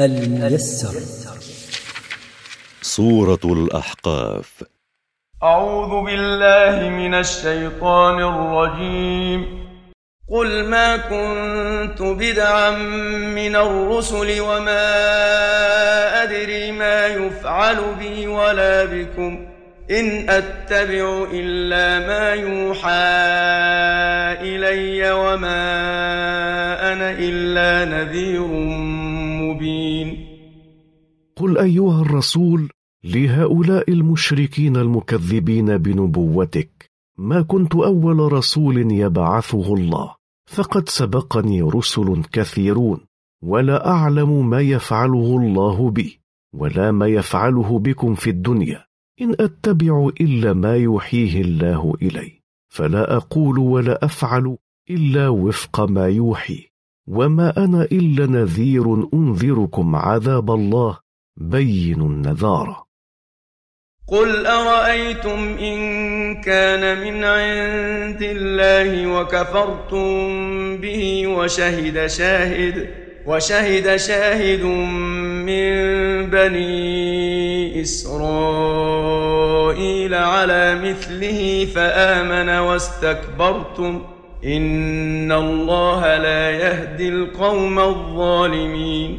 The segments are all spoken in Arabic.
الميسر. سورة الأحقاف. أعوذ بالله من الشيطان الرجيم. قل ما كنت بدعا من الرسل وما أدري ما يفعل بي ولا بكم. إن أتبع إلا ما يوحى إلي وما أنا إلا نذير مبين قل أيها الرسول لهؤلاء المشركين المكذبين بنبوتك ما كنت أول رسول يبعثه الله فقد سبقني رسل كثيرون ولا أعلم ما يفعله الله بي ولا ما يفعله بكم في الدنيا إن أتبع إلا ما يوحيه الله إلي فلا أقول ولا أفعل إلا وفق ما يوحي. وما أنا الا نذير انذركم عذاب الله بين النذاره قل أرأيتم إن كان من عند الله وكفرتم به وشهد شاهد وشهد شاهد من بني إسرائيل على مثله فآمن واستكبرتم إن الله لا يهدي القوم الظالمين.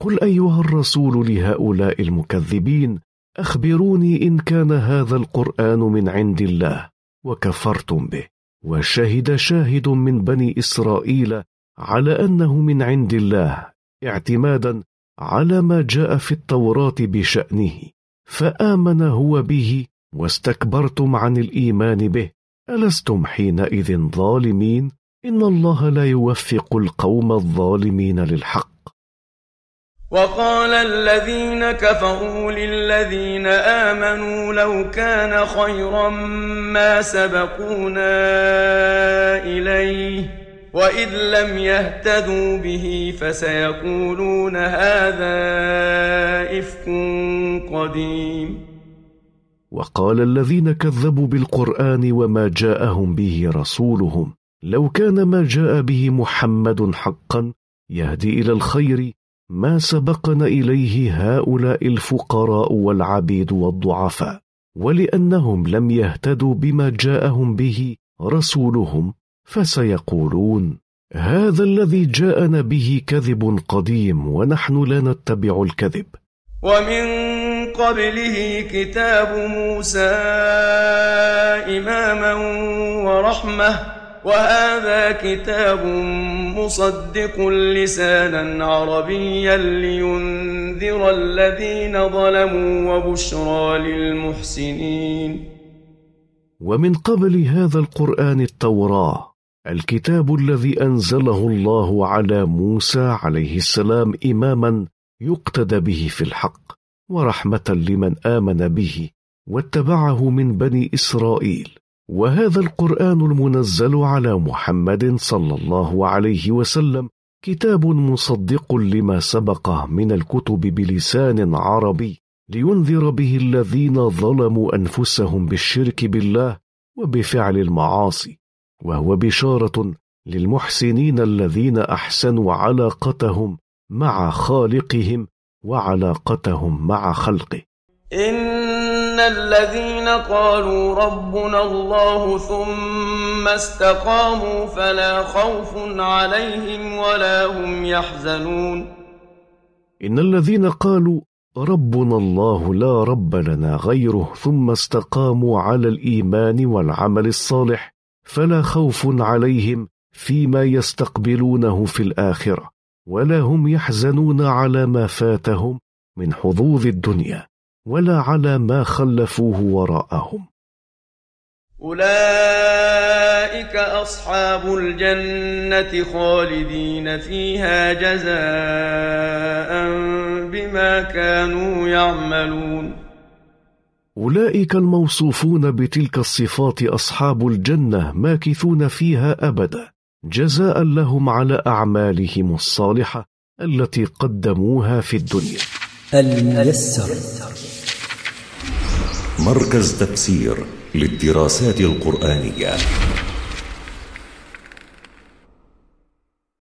قل ايها الرسول لهؤلاء المكذبين اخبروني ان كان هذا القران من عند الله وكفرتم به. وشهد شاهد من بني اسرائيل على انه من عند الله اعتمادا على ما جاء في التوراه بشانه فامن هو به واستكبرتم عن الايمان به. ألستم حينئذ ظالمين؟ إن الله لا يوفق القوم الظالمين للحق. وقال الذين كفروا للذين آمنوا لو كان خيرا ما سبقونا إليه وإذ لم يهتدوا به فسيقولون هذا إفك قديم. وقال الذين كذبوا بالقرآن وما جاءهم به رسولهم لو كان ما جاء به محمد حقا يهدي إلى الخير ما سبقنا إليه هؤلاء الفقراء والعبيد والضعفاء ولأنهم لم يهتدوا بما جاءهم به رسولهم فسيقولون هذا الذي جاءنا به كذب قديم ونحن لا نتبع الكذب. ومن قبله كتاب موسى إماما ورحمة وهذا كتاب مصدق لسانا عربيا لينذر الذين ظلموا وبشرى للمحسنين. ومن قبل هذا القرآن التوراة الكتاب الذي أنزله الله على موسى عليه السلام إماما يقتدى به في الحق ورحمة لمن آمن به واتبعه من بني إسرائيل. وهذا القرآن المنزل على محمد صلى الله عليه وسلم كتاب مصدق لما سبقه من الكتب بلسان عربي لينذر به الذين ظلموا أنفسهم بالشرك بالله وبفعل المعاصي وهو بشارة للمحسنين الذين أحسنوا علاقتهم مع خالقهم وعلاقتهم مع خلقه. إن الذين قالوا ربنا الله ثم استقاموا فلا خوف عليهم ولا هم يحزنون. إن الذين قالوا ربنا الله لا رب لنا غيره ثم استقاموا على الإيمان والعمل الصالح فلا خوف عليهم فيما يستقبلونه في الآخرة. ولا هم يحزنون على ما فاتهم من حظوظ الدنيا ولا على ما خلفوه وراءهم. أولئك أصحاب الجنة خالدين فيها جزاء بما كانوا يعملون. أولئك الموصوفون بتلك الصفات أصحاب الجنة ماكثون فيها أبدا. جزاء لهم على أعمالهم الصالحة التي قدموها في الدنيا. الميسر. مركز تفسير للدراسات القرآنية.